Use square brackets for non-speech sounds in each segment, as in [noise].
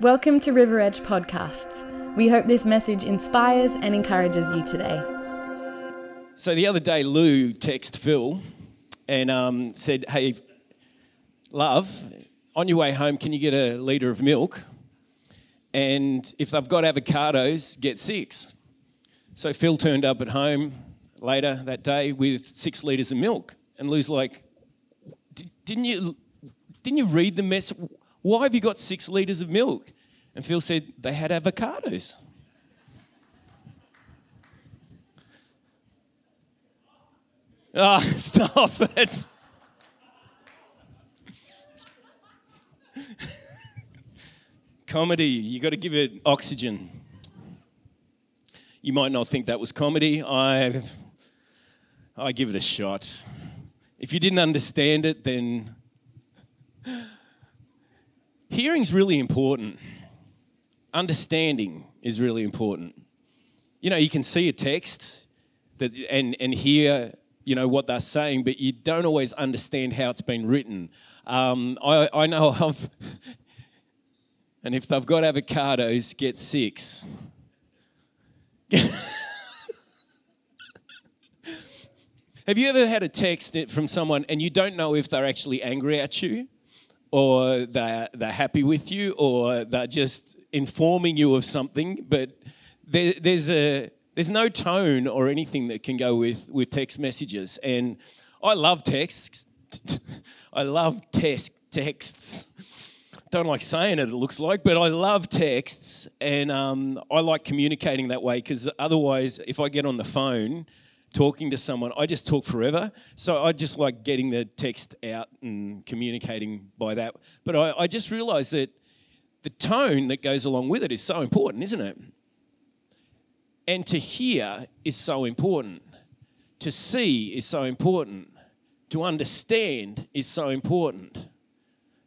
Welcome to River Edge Podcasts. We hope this message inspires and encourages you today. So the other day, Lou texted Phil and um, said, Hey, love, on your way home, can you get a litre of milk? And if they've got avocados, get six. So Phil turned up at home later that day with six litres of milk. And Lou's like, didn't you, didn't you read the message? Why have you got six litres of milk? And Phil said, They had avocados. [laughs] Ah, oh, stop it. [laughs] comedy, you got to give it oxygen. You might not think that was comedy. I, I give it a shot. If you didn't understand it, then hearing's really important. Understanding is really important. You know, you can see a text that and and hear you know what they're saying, but you don't always understand how it's been written. Um, I, I know [laughs] of, and if they've got avocados, get six. [laughs] Have you ever had a text from someone and you don't know if they're actually angry at you? Or they're, they're happy with you or they're just informing you of something, but there, there's, a, there's no tone or anything that can go with, with text messages. And I love texts. [laughs] I love text, texts. Don't like saying it, it looks like, but I love texts and um, I like communicating that way because otherwise, if I get on the phone, talking to someone, I just talk forever. So I just like getting the text out and communicating by that. But I, I just realized that the tone that goes along with it is so important, isn't it? And to hear is so important. To see is so important. To understand is so important.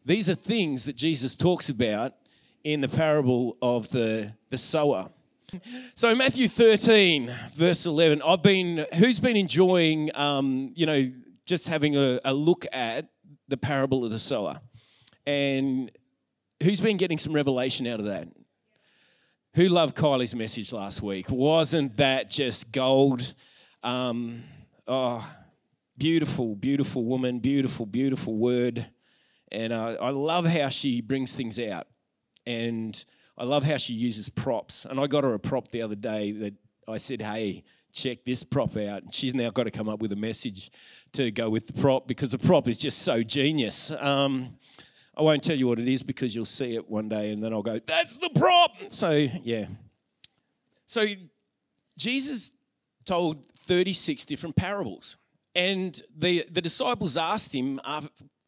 These are things that Jesus talks about in the parable of the, the sower. So Matthew 13, verse 11, I've been, who's been enjoying, um, you know, just having a, a look at the parable of the sower? And who's been getting some revelation out of that? Who loved Kylie's message last week? Wasn't that just gold? Um, oh, beautiful, beautiful woman, beautiful, beautiful word. And uh, I love how she brings things out. And I love how she uses props. And I got her a prop the other day that I said, hey, check this prop out. She's now got to come up with a message to go with the prop because the prop is just so genius. Um, I won't tell you what it is because you'll see it one day and then I'll go, that's the prop. So, yeah. So, Jesus told 36 different parables. And the, the disciples asked him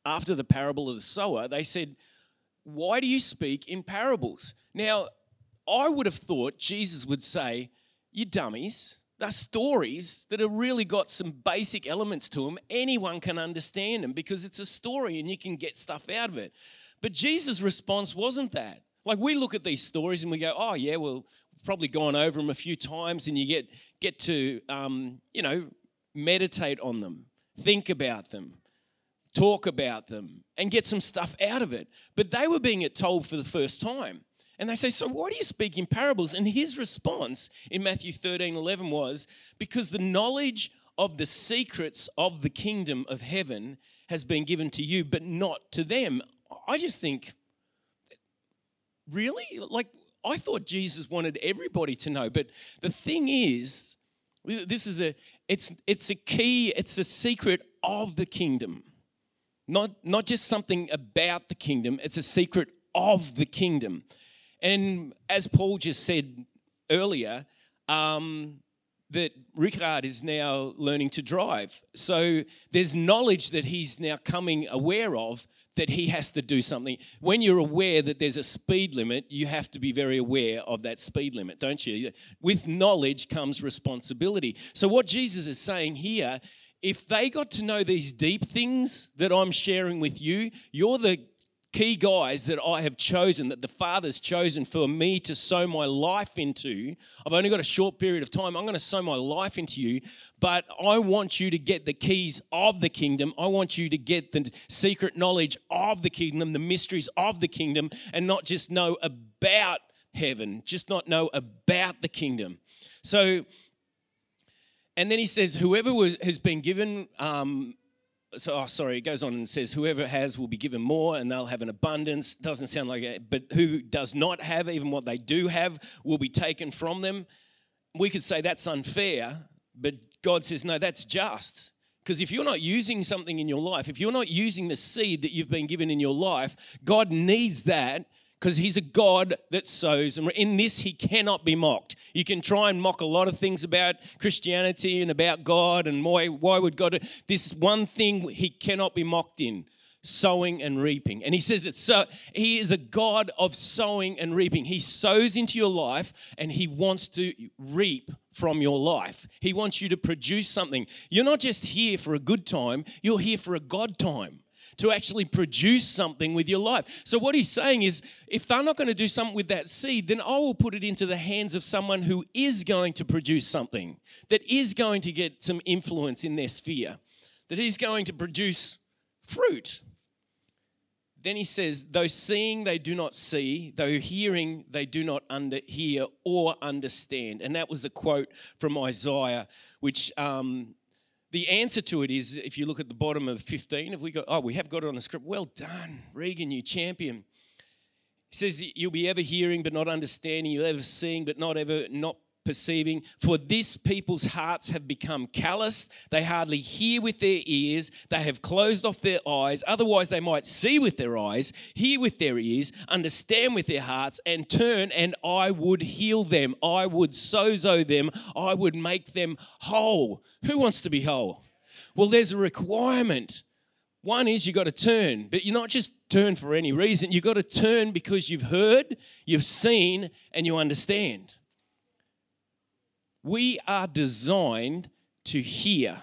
after the parable of the sower, they said, why do you speak in parables? Now, I would have thought Jesus would say, You dummies, they're stories that have really got some basic elements to them. Anyone can understand them because it's a story and you can get stuff out of it. But Jesus' response wasn't that. Like we look at these stories and we go, oh yeah, well, we've probably gone over them a few times, and you get get to um, you know meditate on them, think about them, talk about them, and get some stuff out of it. But they were being it told for the first time. And they say, So why do you speak in parables? And his response in Matthew 13 11 was, Because the knowledge of the secrets of the kingdom of heaven has been given to you, but not to them. I just think, really? Like, I thought Jesus wanted everybody to know. But the thing is, this is a it's it's a key, it's a secret of the kingdom. Not, not just something about the kingdom, it's a secret of the kingdom. And as Paul just said earlier, um, that Rickard is now learning to drive. So there's knowledge that he's now coming aware of that he has to do something. When you're aware that there's a speed limit, you have to be very aware of that speed limit, don't you? With knowledge comes responsibility. So what Jesus is saying here if they got to know these deep things that I'm sharing with you, you're the key guys that I have chosen, that the Father's chosen for me to sow my life into. I've only got a short period of time. I'm going to sow my life into you, but I want you to get the keys of the kingdom. I want you to get the secret knowledge of the kingdom, the mysteries of the kingdom, and not just know about heaven, just not know about the kingdom. So, and then he says, whoever was, has been given, um, so oh, sorry, it goes on and says, whoever has will be given more and they'll have an abundance. Doesn't sound like it, but who does not have, even what they do have, will be taken from them. We could say that's unfair, but God says, no, that's just. Because if you're not using something in your life, if you're not using the seed that you've been given in your life, God needs that because he's a God that sows. And in this, he cannot be mocked. You can try and mock a lot of things about Christianity and about God and why, why would God. This one thing he cannot be mocked in sowing and reaping. And he says it's so he is a God of sowing and reaping. He sows into your life and he wants to reap from your life. He wants you to produce something. You're not just here for a good time, you're here for a God time to actually produce something with your life. So, what he's saying is, if they're not going to do something with that seed, then I will put it into the hands of someone who is going to produce something, that is going to get some influence in their sphere, that is going to produce fruit. Then he says, though seeing they do not see, though hearing they do not under, hear or understand. And that was a quote from Isaiah, which um, the answer to it is if you look at the bottom of 15, have we got, oh, we have got it on the script. Well done, Regan, you champion. He says, You'll be ever hearing but not understanding, you'll ever seeing but not ever not perceiving. For this people's hearts have become callous. They hardly hear with their ears. They have closed off their eyes. Otherwise, they might see with their eyes, hear with their ears, understand with their hearts, and turn, and I would heal them. I would sozo them. I would make them whole. Who wants to be whole? Well, there's a requirement. One is you've got to turn, but you're not just turn for any reason. You've got to turn because you've heard, you've seen, and you understand. We are designed to hear,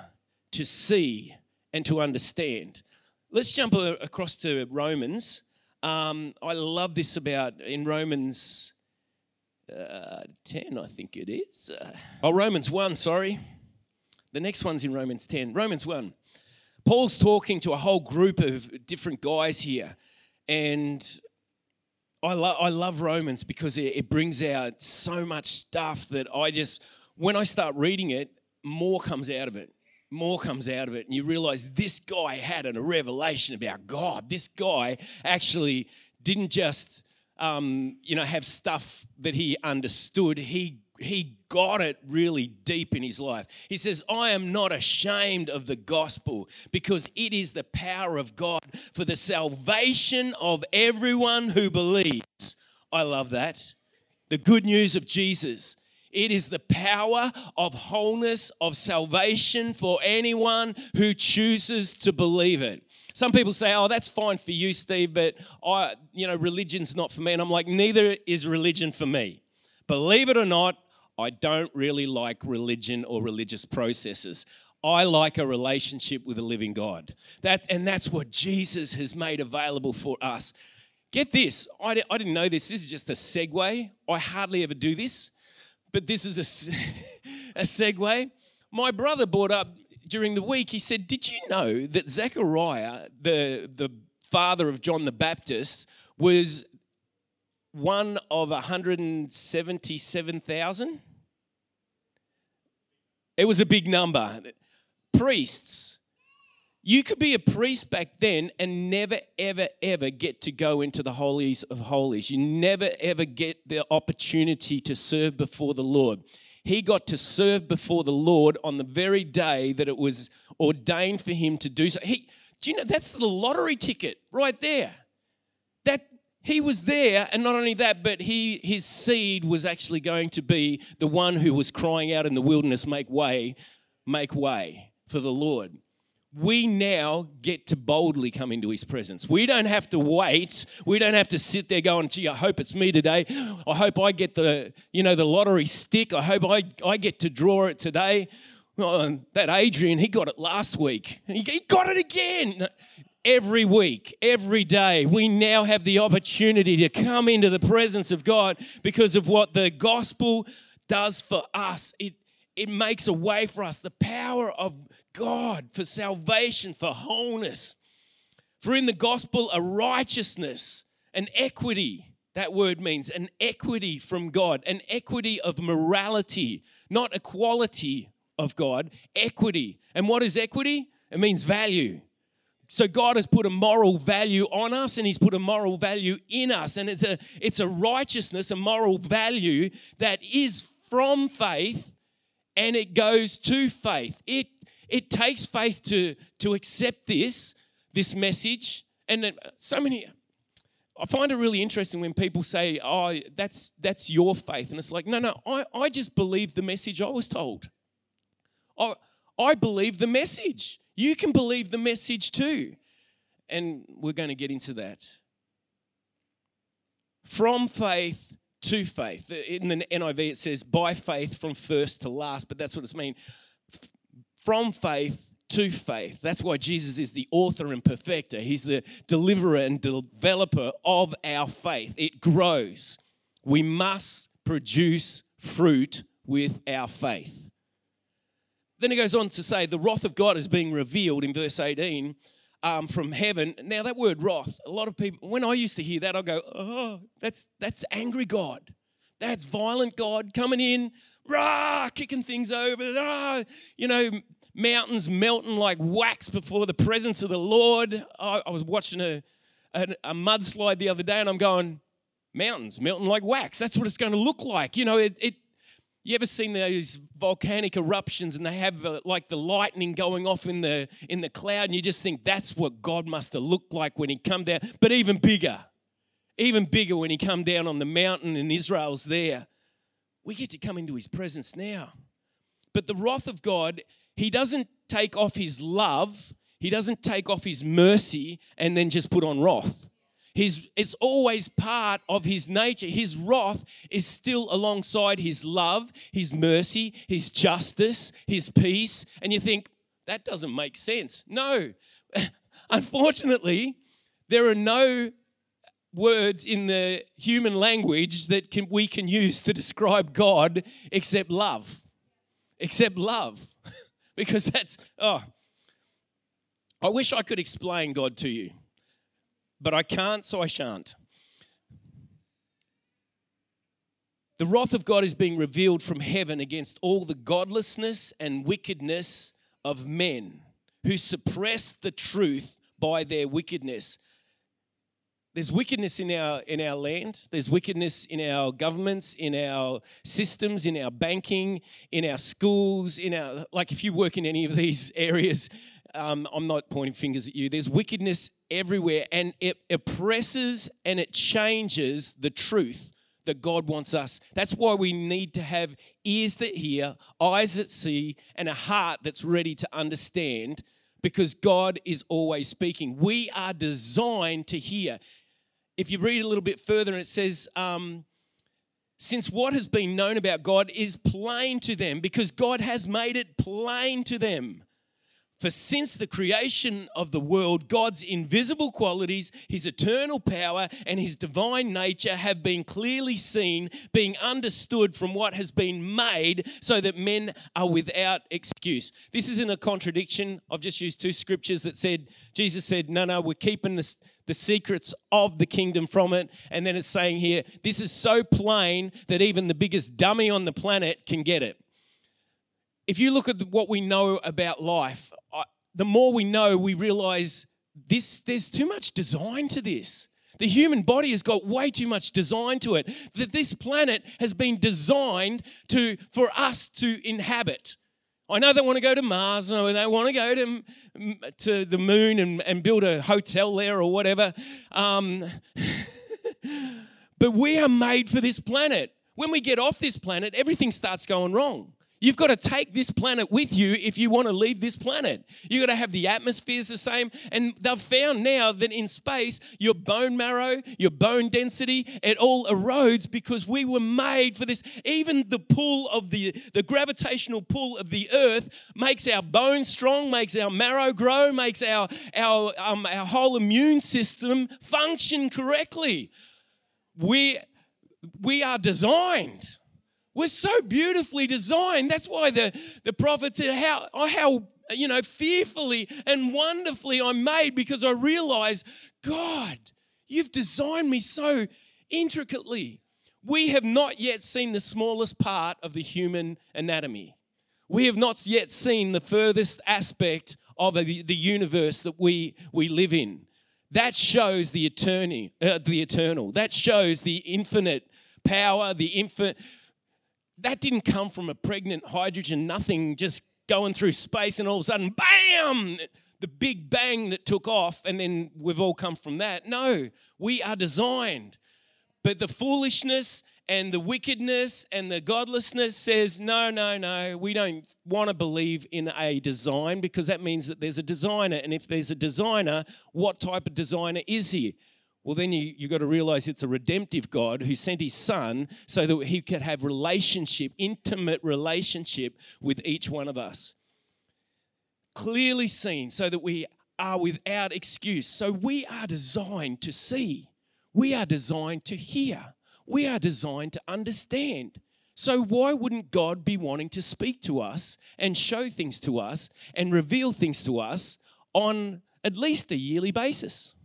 to see, and to understand. Let's jump across to Romans. Um, I love this about in Romans uh, 10, I think it is. Uh, oh, Romans 1, sorry. The next one's in Romans 10. Romans 1. Paul's talking to a whole group of different guys here. And I, lo- I love Romans because it, it brings out so much stuff that I just when I start reading it, more comes out of it. More comes out of it. And you realize this guy had a revelation about God. This guy actually didn't just, um, you know, have stuff that he understood. He he got it really deep in his life. He says, I am not ashamed of the gospel because it is the power of God for the salvation of everyone who believes. I love that. The good news of Jesus. It is the power of wholeness, of salvation for anyone who chooses to believe it. Some people say, "Oh, that's fine for you, Steve, but I, you know, religion's not for me." And I'm like, "Neither is religion for me." Believe it or not, I don't really like religion or religious processes. I like a relationship with a living God. That and that's what Jesus has made available for us. Get this, I, I didn't know this. This is just a segue. I hardly ever do this but this is a, [laughs] a segue. My brother brought up during the week, he said, Did you know that Zechariah, the, the father of John the Baptist, was one of 177,000? It was a big number. Priests you could be a priest back then and never, ever, ever get to go into the holies of holies. You never, ever get the opportunity to serve before the Lord. He got to serve before the Lord on the very day that it was ordained for him to do so. He, do you know that's the lottery ticket right there? That he was there, and not only that, but he his seed was actually going to be the one who was crying out in the wilderness, "Make way, make way for the Lord." We now get to boldly come into his presence. We don't have to wait. We don't have to sit there going, gee, I hope it's me today. I hope I get the, you know, the lottery stick. I hope I, I get to draw it today. Oh, that Adrian, he got it last week. He, he got it again. Every week, every day, we now have the opportunity to come into the presence of God because of what the gospel does for us. It it makes a way for us. The power of God for salvation, for wholeness. For in the gospel, a righteousness, an equity. that word means an equity from God, an equity of morality, not equality of God, equity. And what is equity? It means value. So God has put a moral value on us and he's put a moral value in us and it's a it's a righteousness, a moral value that is from faith and it goes to faith. It it takes faith to to accept this this message and uh, so many I find it really interesting when people say, "Oh, that's that's your faith," and it's like, no, no, I, I just believe the message I was told. I I believe the message. You can believe the message too, and we're going to get into that. From faith to faith. In the NIV, it says by faith from first to last, but that's what it's mean. From faith to faith. That's why Jesus is the author and perfecter. He's the deliverer and developer of our faith. It grows. We must produce fruit with our faith. Then he goes on to say, the wrath of God is being revealed in verse 18 um, from heaven. Now, that word wrath, a lot of people, when I used to hear that, I go, oh, that's, that's angry God. That's violent God coming in, rah, kicking things over, rah, you know, mountains melting like wax before the presence of the Lord. I, I was watching a, a, a, mudslide the other day and I'm going, mountains melting like wax. That's what it's going to look like. You know, it, it you ever seen those volcanic eruptions and they have uh, like the lightning going off in the in the cloud and you just think that's what God must have looked like when he come down, but even bigger. Even bigger when he come down on the mountain and Israel's there. We get to come into his presence now. But the wrath of God he doesn't take off his love, he doesn't take off his mercy and then just put on wrath. His, it's always part of his nature. His wrath is still alongside his love, his mercy, his justice, his peace. And you think, that doesn't make sense. No. [laughs] Unfortunately, there are no words in the human language that can, we can use to describe God except love. Except love. [laughs] because that's, oh, I wish I could explain God to you, but I can't, so I shan't. The wrath of God is being revealed from heaven against all the godlessness and wickedness of men who suppress the truth by their wickedness. There's wickedness in our in our land. There's wickedness in our governments, in our systems, in our banking, in our schools, in our like if you work in any of these [laughs] areas, um, I'm not pointing fingers at you. There's wickedness everywhere, and it oppresses and it changes the truth that God wants us. That's why we need to have ears that hear, eyes that see, and a heart that's ready to understand because God is always speaking. We are designed to hear if you read a little bit further, and it says, um, since what has been known about God is plain to them, because God has made it plain to them. For since the creation of the world, God's invisible qualities, his eternal power, and his divine nature have been clearly seen, being understood from what has been made, so that men are without excuse. This isn't a contradiction. I've just used two scriptures that said, Jesus said, No, no, we're keeping this, the secrets of the kingdom from it. And then it's saying here, this is so plain that even the biggest dummy on the planet can get it if you look at what we know about life, the more we know, we realize this, there's too much design to this. The human body has got way too much design to it. That this planet has been designed to for us to inhabit. I know they want to go to Mars, or they want to go to, to the moon and, and build a hotel there or whatever. Um, [laughs] but we are made for this planet. When we get off this planet, everything starts going wrong. You've got to take this planet with you if you want to leave this planet. You've got to have the atmospheres the same. And they've found now that in space, your bone marrow, your bone density, it all erodes because we were made for this. Even the pull of the, the gravitational pull of the earth makes our bones strong, makes our marrow grow, makes our, our, um, our whole immune system function correctly. We, we are designed we're so beautifully designed. That's why the, the prophet said, how, oh, how you know, fearfully and wonderfully I'm made because I realize, God, you've designed me so intricately. We have not yet seen the smallest part of the human anatomy. We have not yet seen the furthest aspect of the, the universe that we, we live in. That shows the eternity, uh, the eternal. That shows the infinite power, the infinite. That didn't come from a pregnant hydrogen, nothing just going through space and all of a sudden, bam, the big bang that took off, and then we've all come from that. No, we are designed. But the foolishness and the wickedness and the godlessness says, no, no, no, we don't want to believe in a design because that means that there's a designer. And if there's a designer, what type of designer is he? Well, then you, you've got to realize it's a redemptive God who sent his son so that he could have relationship, intimate relationship with each one of us. Clearly seen so that we are without excuse. So we are designed to see, we are designed to hear. We are designed to understand. So, why wouldn't God be wanting to speak to us and show things to us and reveal things to us on at least a yearly basis?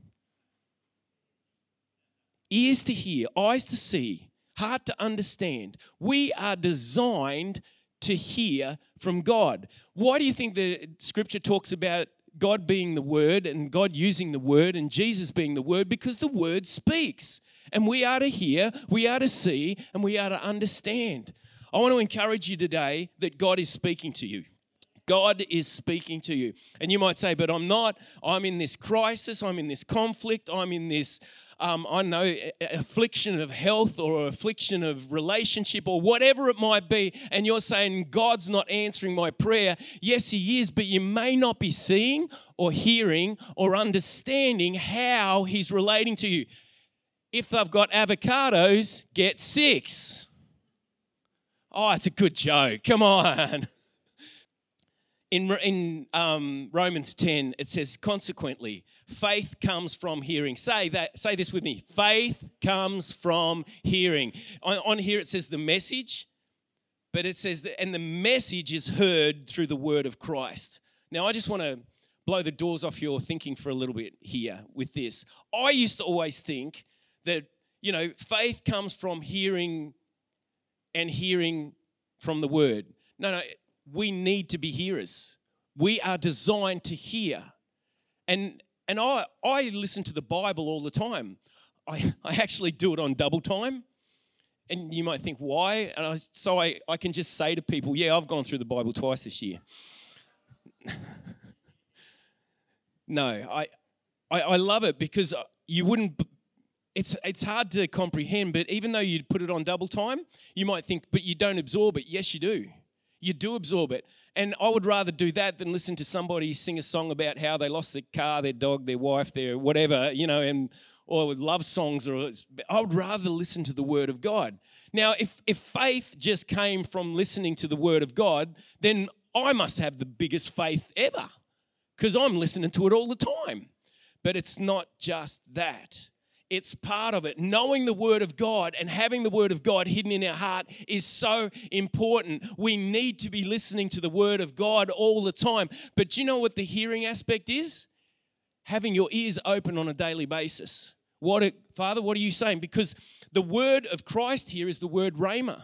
Ears to hear, eyes to see, heart to understand. We are designed to hear from God. Why do you think the scripture talks about God being the Word and God using the Word and Jesus being the Word? Because the Word speaks. And we are to hear, we are to see, and we are to understand. I want to encourage you today that God is speaking to you. God is speaking to you. And you might say, but I'm not. I'm in this crisis. I'm in this conflict. I'm in this, um, I know, affliction of health or affliction of relationship or whatever it might be. And you're saying, God's not answering my prayer. Yes, He is, but you may not be seeing or hearing or understanding how He's relating to you if they've got avocados, get six. Oh, it's a good joke. Come on. [laughs] In, in um, Romans 10, it says, consequently, faith comes from hearing. Say that, say this with me. Faith comes from hearing. On, on here it says the message, but it says that, and the message is heard through the word of Christ. Now, I just want to blow the doors off your thinking for a little bit here with this. I used to always think that, you know, faith comes from hearing and hearing from the word. No, no, we need to be hearers. We are designed to hear. And and I I listen to the Bible all the time. I, [laughs] I actually do it on double time. And you might think, why? And I, so I, I can just say to people, yeah, I've gone through the Bible twice this year. [laughs] no, I, I, I love it because you wouldn't it's, it's hard to comprehend, but even though you put it on double time, you might think, but you don't absorb it. Yes, you do. You do absorb it. And I would rather do that than listen to somebody sing a song about how they lost their car, their dog, their wife, their whatever, you know, and or love songs or I would rather listen to the word of God. Now, if if faith just came from listening to the word of God, then I must have the biggest faith ever because I'm listening to it all the time. But it's not just that. It's part of it. Knowing the Word of God and having the Word of God hidden in our heart is so important. We need to be listening to the Word of God all the time. But do you know what the hearing aspect is? Having your ears open on a daily basis. What, Father, what are you saying? Because the word of Christ here is the word rhema,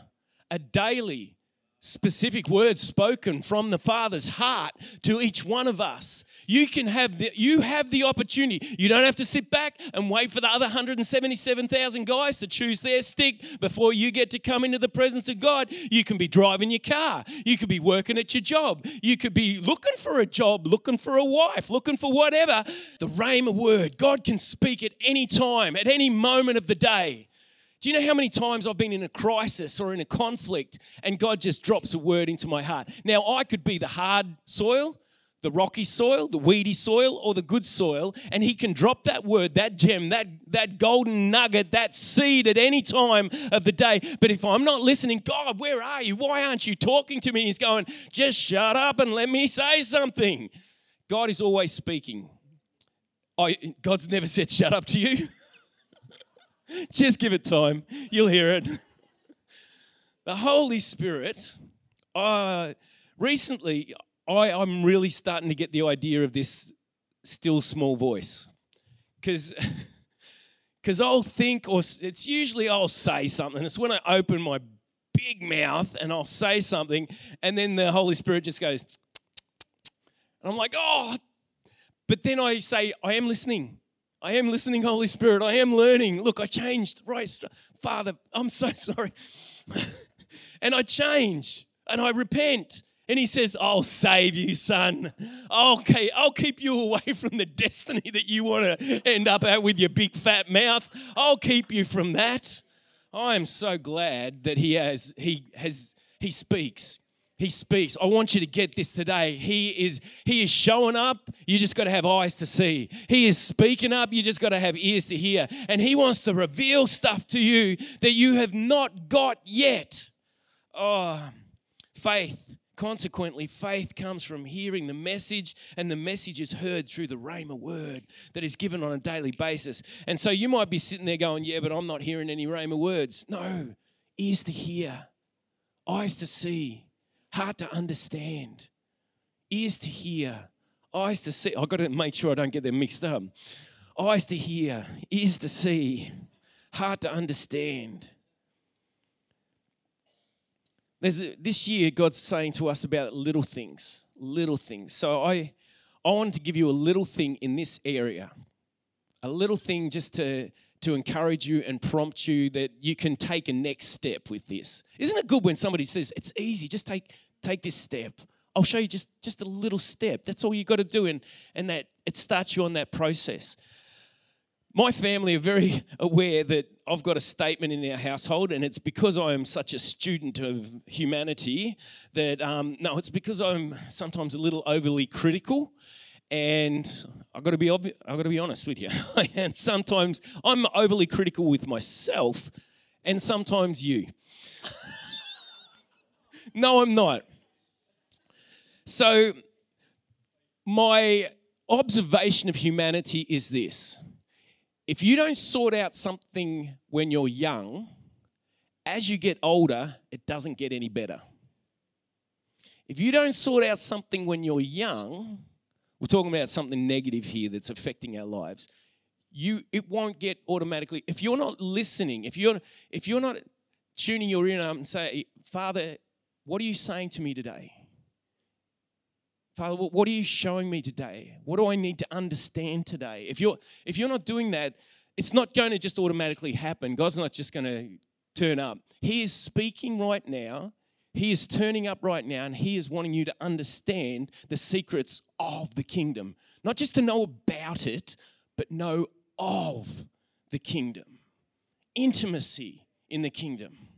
a daily specific word spoken from the father's heart to each one of us you can have the you have the opportunity. You don't have to sit back and wait for the other 177,000 guys to choose their stick before you get to come into the presence of God. You can be driving your car. You could be working at your job. You could be looking for a job looking for a wife looking for whatever. The rhema word God can speak at any time at any moment of the day. Do you know how many times I've been in a crisis or in a conflict and God just drops a word into my heart? Now, I could be the hard soil, the rocky soil, the weedy soil, or the good soil, and He can drop that word, that gem, that, that golden nugget, that seed at any time of the day. But if I'm not listening, God, where are you? Why aren't you talking to me? He's going, just shut up and let me say something. God is always speaking. I, God's never said, shut up to you. [laughs] Just give it time. You'll hear it. [laughs] The Holy Spirit, uh, recently, I, I'm really starting to get the idea of this still small voice. Because Because [laughs] I'll think, or it's usually I'll say something. It's when I open my big mouth and I'll say something, and then the Holy Spirit just goes, and I'm like, oh. But then I say, I am listening. I am listening, Holy Spirit. I am learning. Look, I changed. Right, Father, I'm so [laughs] sorry. [laughs] and I change and I repent. And he says, I'll save you, son. Okay, I'll keep you away from the destiny that you want to end up at with your big fat mouth. I'll keep you from that. I am so glad that he has he has he speaks. He speaks. I want you to get this today. He is he is showing up. You just got to have eyes to see. He is speaking up. You just got to have ears to hear. And he wants to reveal stuff to you that you have not got yet. Oh, faith Consequently, faith comes from hearing the message, and the message is heard through the Rhema word that is given on a daily basis. And so you might be sitting there going, Yeah, but I'm not hearing any Rhema words. No, ears to hear, eyes to see, heart to understand, ears to hear, eyes to see. I've got to make sure I don't get them mixed up. Eyes to hear, ears to see, heart to understand. There's this year, God's saying to us about little things, little things. So I, I wanted to give you a little thing in this area, a little thing just to to encourage you and prompt you that you can take a next step with this. Isn't it good when somebody says it's easy? Just take take this step. I'll show you just just a little step. That's all you got to do, and and that it starts you on that process my family are very [laughs] aware that I've got a statement in our household, and it's because I am such a student of humanity that, um, no, it's because I'm sometimes a little overly critical. And I've got to be I've got to be honest with you. [laughs] and sometimes I'm overly critical with myself, and sometimes you. no, I'm not. So, my observation of humanity is this if you don't sort out something when you're young, as you get older, it doesn't get any better. If you don't sort out something when you're young, we're talking about something negative here that's affecting our lives. You it won't get automatically if you're not listening, if you're if you're not tuning your ear and say, Father, what are you saying to me today? Father, what are you showing me today? What do I need to understand today? If you're if you're not doing that, it's not going to just automatically happen. God's not just going to turn up. He is speaking right now. He is turning up right now and he is wanting you to understand the secrets of the kingdom. Not just to know about it, but know of the kingdom. Intimacy in the kingdom.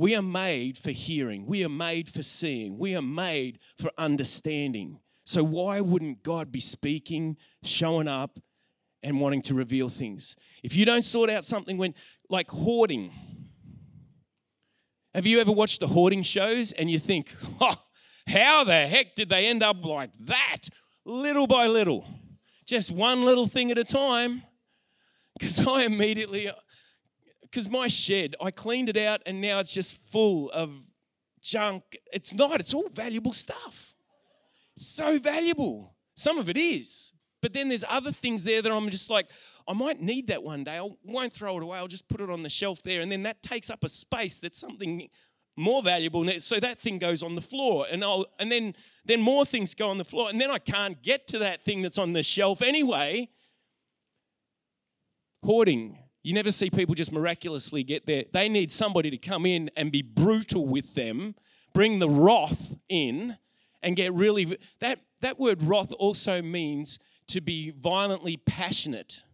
We are made for hearing, we are made for seeing, we are made for understanding. So, why wouldn't God be speaking, showing up, and wanting to reveal things? If you don't sort out something when, like hoarding, have you ever watched the hoarding shows and you think, oh, how the heck did they end up like that? Little by little, just one little thing at a time. Because I immediately, because my shed, I cleaned it out and now it's just full of junk. It's not, it's all valuable stuff. so valuable. Some of it is. But then there's other things there that I'm just like, I might need that one day. I won't throw it away. I'll just put it on the shelf there. And then that takes up a space that's something more valuable. So that thing goes on the floor. And I'll and then then more things go on the floor. And then I can't get to that thing that's on the shelf anyway. Hoarding you never see people just miraculously get there. They need somebody to come in and be brutal with them, bring the wrath in, and get really. That, that word wrath also means to be violently passionate.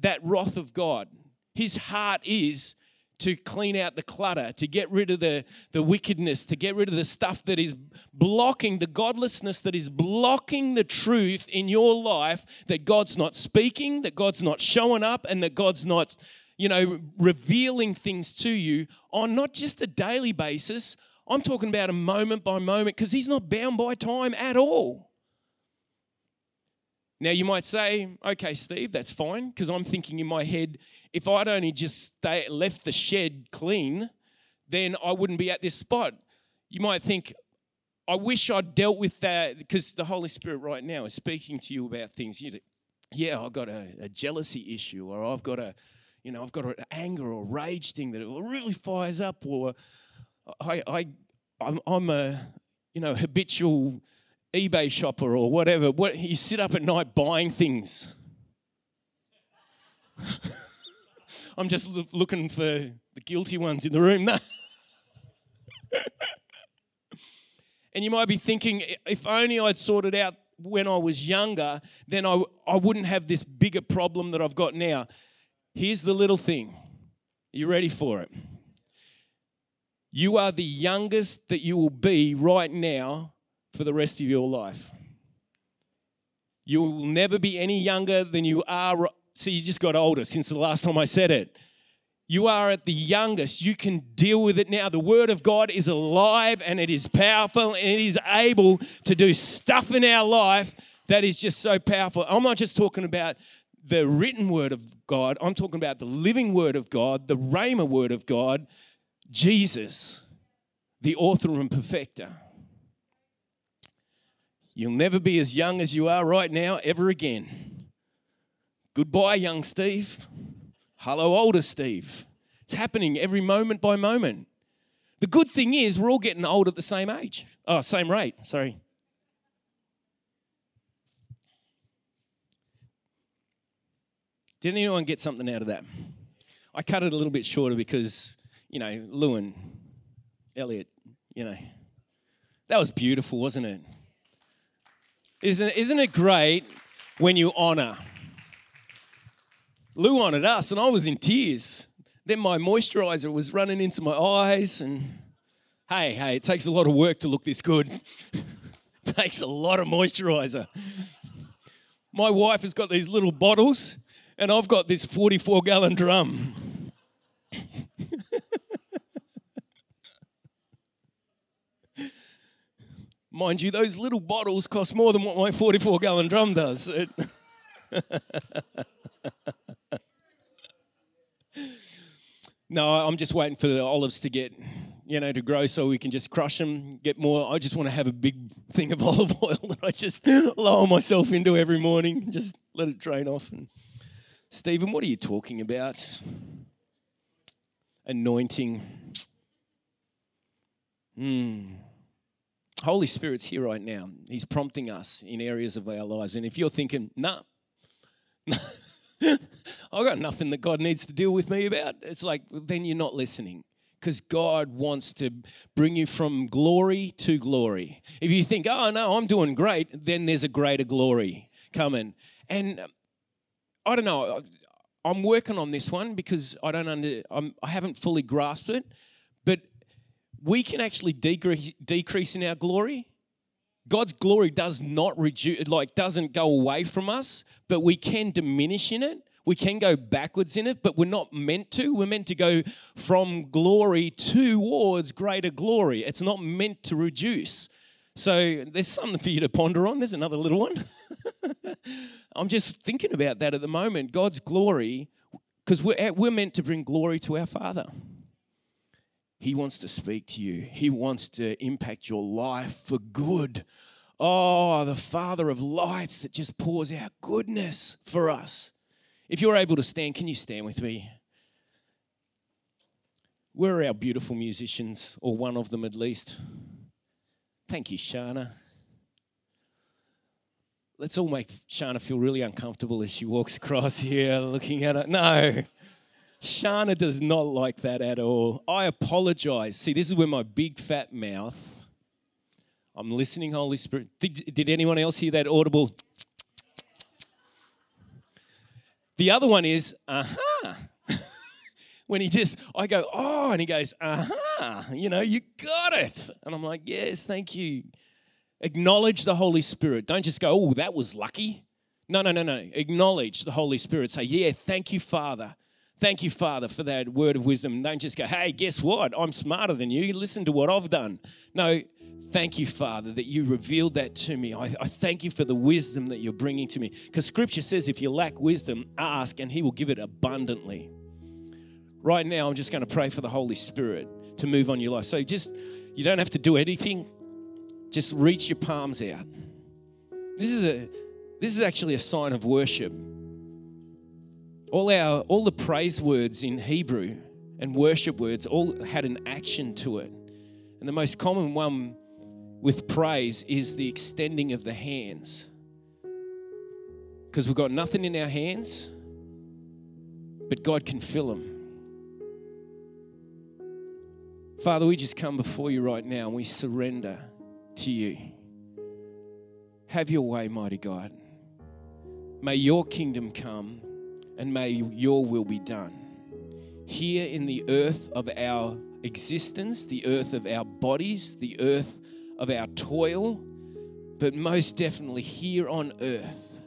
That wrath of God. His heart is to clean out the clutter, to get rid of the, the wickedness, to get rid of the stuff that is blocking, the godlessness that is blocking the truth in your life that God's not speaking, that God's not showing up, and that God's not, you know, revealing things to you on not just a daily basis. I'm talking about a moment by moment because He's not bound by time at all. Now, you might say, okay, Steve, that's fine, because I'm thinking in my head, if I'd only just stay, left the shed clean, then I wouldn't be at this spot. You might think, I wish I'd dealt with that, because the Holy Spirit right now is speaking to you about things. You yeah, I've got a, a jealousy issue, or I've got a, you know, I've got an anger or rage thing that really fires up, or I, I, I'm, I'm a, you know, habitual eBay shopper or whatever. What you sit up at night buying things. [laughs] I'm just looking for the guilty ones in the room. No. [laughs] and you might be thinking, if only I'd sorted out when I was younger, then I, I wouldn't have this bigger problem that I've got now. Here's the little thing. Are you ready for it? You are the youngest that you will be right now for the rest of your life. You will never be any younger than you are. See, you just got older since the last time I said it. You are at the youngest. You can deal with it now. The Word of God is alive and it is powerful and it is able to do stuff in our life that is just so powerful. I'm not just talking about the written Word of God, I'm talking about the living Word of God, the Rhema Word of God, Jesus, the author and perfecter. You'll never be as young as you are right now ever again. Goodbye, young Steve. Hello, older Steve. It's happening every moment by moment. The good thing is, we're all getting old at the same age. Oh, same rate, sorry. Did anyone get something out of that? I cut it a little bit shorter because, you know, Lewin, Elliot, you know, that was beautiful, wasn't it? Isn't, isn't it great when you honor? Lou honoured us, and I was in tears. Then my moisturizer was running into my eyes, and hey, hey, it takes a lot of work to look this good. [laughs] takes a lot of moisturizer. My wife has got these little bottles, and I've got this 44 gallon drum. Mind you, those little bottles cost more than what my 44 gallon drum does. It [laughs] no, I'm just waiting for the olives to get, you know, to grow so we can just crush them, get more. I just want to have a big thing of [laughs] olive oil that I just lower myself into every morning, and just let it drain off. And Stephen, what are you talking about? Anointing. Hmm. Holy Spirit's here right now. He's prompting us in areas of our lives. And if you're thinking, nah, [laughs] I've got nothing that God needs to deal with me about. It's like, then you're not listening because God wants to bring you from glory to glory. If you think, oh, no, I'm doing great, then there's a greater glory coming. And I don't know, I'm working on this one because I don't under, I'm, I haven't fully grasped it, but we can actually decrease, decrease in our glory God's glory does not reduce, like doesn't go away from us, but we can diminish in it. We can go backwards in it, but we're not meant to. We're meant to go from glory towards greater glory. It's not meant to reduce. So there's something for you to ponder on. There's another little one. [laughs] I'm just thinking about that at the moment. God's glory, because we're, we're meant to bring glory to our Father. He wants to speak to you, He wants to impact your life for good. Oh, the Father of lights that just pours out goodness for us. If you're able to stand, can you stand with me? Where are our beautiful musicians, or one of them at least? Thank you, Shana. Let's all make Shana feel really uncomfortable as she walks across here looking at her. No. Shana does not like that at all. I apologize. See, this is where my big fat mouth. I'm listening, Holy Spirit. Did, did anyone else hear that audible? The other one is, uh huh. [laughs] when he just, I go, oh, and he goes, uh huh. You know, you got it. And I'm like, yes, thank you. Acknowledge the Holy Spirit. Don't just go, oh, that was lucky. No, no, no, no. Acknowledge the Holy Spirit. Say, yeah, thank you, Father. Thank you, Father, for that word of wisdom. Don't just go, hey, guess what? I'm smarter than you. Listen to what I've done. No, thank you, Father, that you revealed that to me. I, I thank you for the wisdom that you're bringing to me. Because scripture says, if you lack wisdom, ask and he will give it abundantly. Right now, I'm just going to pray for the Holy Spirit to move on your life. So just, you don't have to do anything, just reach your palms out. This is a This is actually a sign of worship. All our all the praise words in Hebrew and worship words all had an action to it. And the most common one with praise is the extending of the hands. Because we've got nothing in our hands, but God can fill them. Father, we just come before you right now and we surrender to you. Have your way, mighty God. May your kingdom come and may your will be done. Here in the earth of our existence, the earth of our bodies, the earth of our toil, but most definitely here on earth.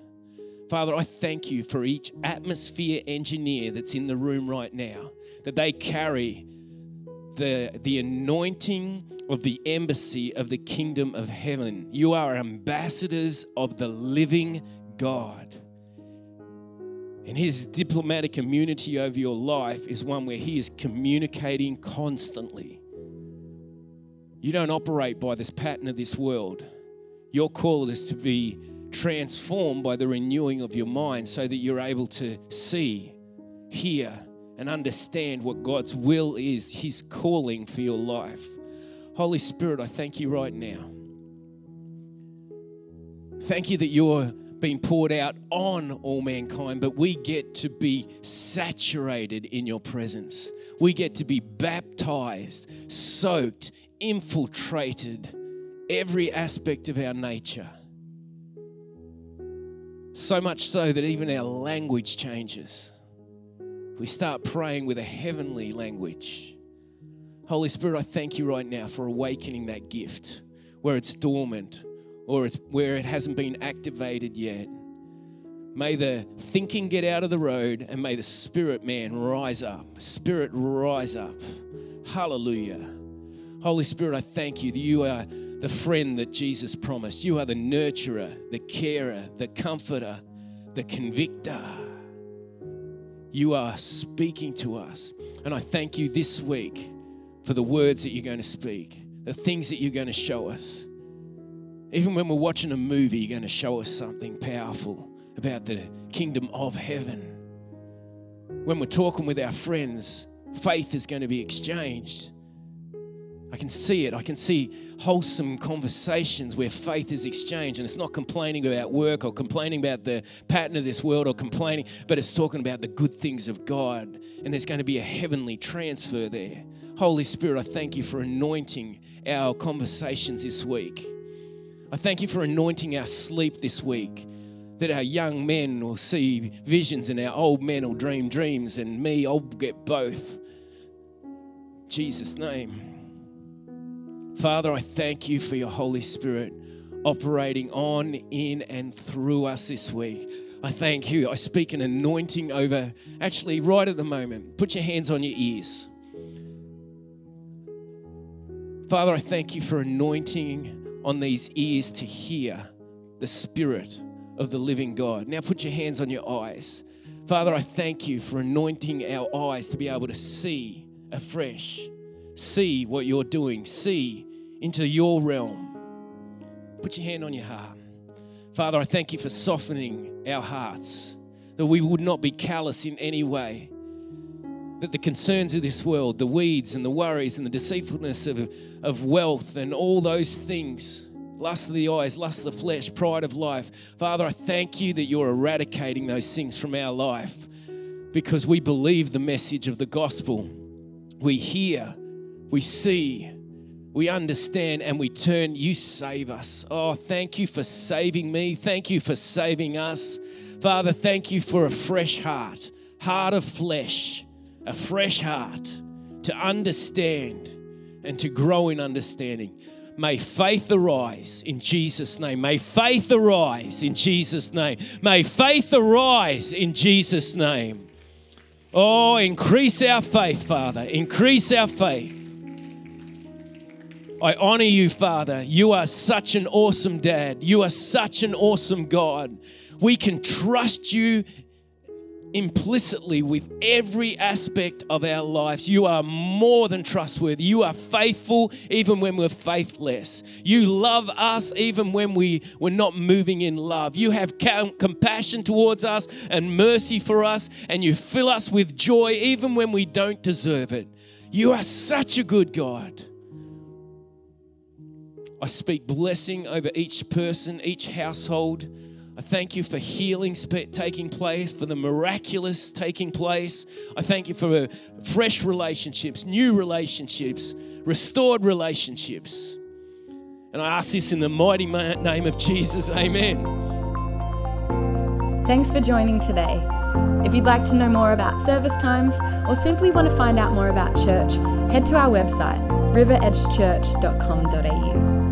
Father, I thank you for each atmosphere engineer that's in the room right now, that they carry the, the anointing of the embassy of the kingdom of heaven. You are ambassadors of the living God. And his diplomatic immunity over your life is one where he is communicating constantly. You don't operate by this pattern of this world. Your call is to be transformed by the renewing of your mind so that you're able to see, hear, and understand what God's will is, His calling for your life. Holy Spirit, I thank you right now. Thank you that you're being poured out on all mankind, but we get to be saturated in your presence. We get to be baptized, soaked, infiltrated every aspect of our nature. So much so that even our language changes we start praying with a heavenly language. Holy Spirit, I thank you right now for awakening that gift where it's dormant or it's where it hasn't been activated yet. May the thinking get out of the road and may the spirit man rise up. Spirit rise up. Hallelujah. Holy Spirit, I thank you that you are the friend that Jesus promised. You are the nurturer, the carer, the comforter, the convictor you are speaking to us. And I thank you this week for the words that you're going to speak, the things that you're going to show us. Even when we're watching a movie, you're going to show us something powerful about the kingdom of heaven. When we're talking with our friends, faith is going to be exchanged. I can see it. I can see wholesome conversations where faith is exchanged, and it's not complaining about work or complaining about the pattern of this world or complaining, but it's talking about the good things of God. And there's going to be a heavenly transfer there. Holy Spirit, I thank you for anointing our conversations this week. I thank you for anointing our sleep this week. That our young men will see visions and our old men will dream dreams, and me, I'll get both. Jesus' name. Father, I thank you for your Holy Spirit operating on, in, and through us this week. I thank you. I speak an anointing over, actually, right at the moment. Put your hands on your ears. Father, I thank you for anointing on these ears to hear the Spirit of the living God. Now put your hands on your eyes. Father, I thank you for anointing our eyes to be able to see afresh see what you're doing, see into your realm. Put your hand on your heart. Father, I thank you for softening our hearts, that we would not be callous in any way, that the concerns of this world, the weeds and the worries and the deceitfulness of, of wealth and all those things, lust of the eyes, lust of the flesh, pride of life, Father, I thank you that you're eradicating those things from our life because we believe the message of the gospel. We hear we see, we understand, and we turn. You save us. Oh, thank you for saving me. Thank you for saving us. Father, thank you for a fresh heart, heart of flesh, a fresh heart to understand and to grow in understanding. May faith arise in Jesus' name. May faith arise in Jesus' name. May faith arise in Jesus' name. Oh, increase our faith, Father. Increase our faith. I honor you, Father. You are such an awesome dad. You are such an awesome God. We can trust you implicitly with every aspect of our lives. You are more than trustworthy. You are faithful even when we're faithless. You love us even when we, we're not moving in love. You have compassion towards us and mercy for us, and you fill us with joy even when we don't deserve it. You are such a good God. I speak blessing over each person, each household. I thank you for healing taking place, for the miraculous taking place. I thank you for uh, fresh relationships, new relationships, restored relationships. And I ask this in the mighty name of Jesus. Amen. Thanks for joining today. If you'd like to know more about service times or simply want to find out more about church, head to our website, riveredgechurch.com.au.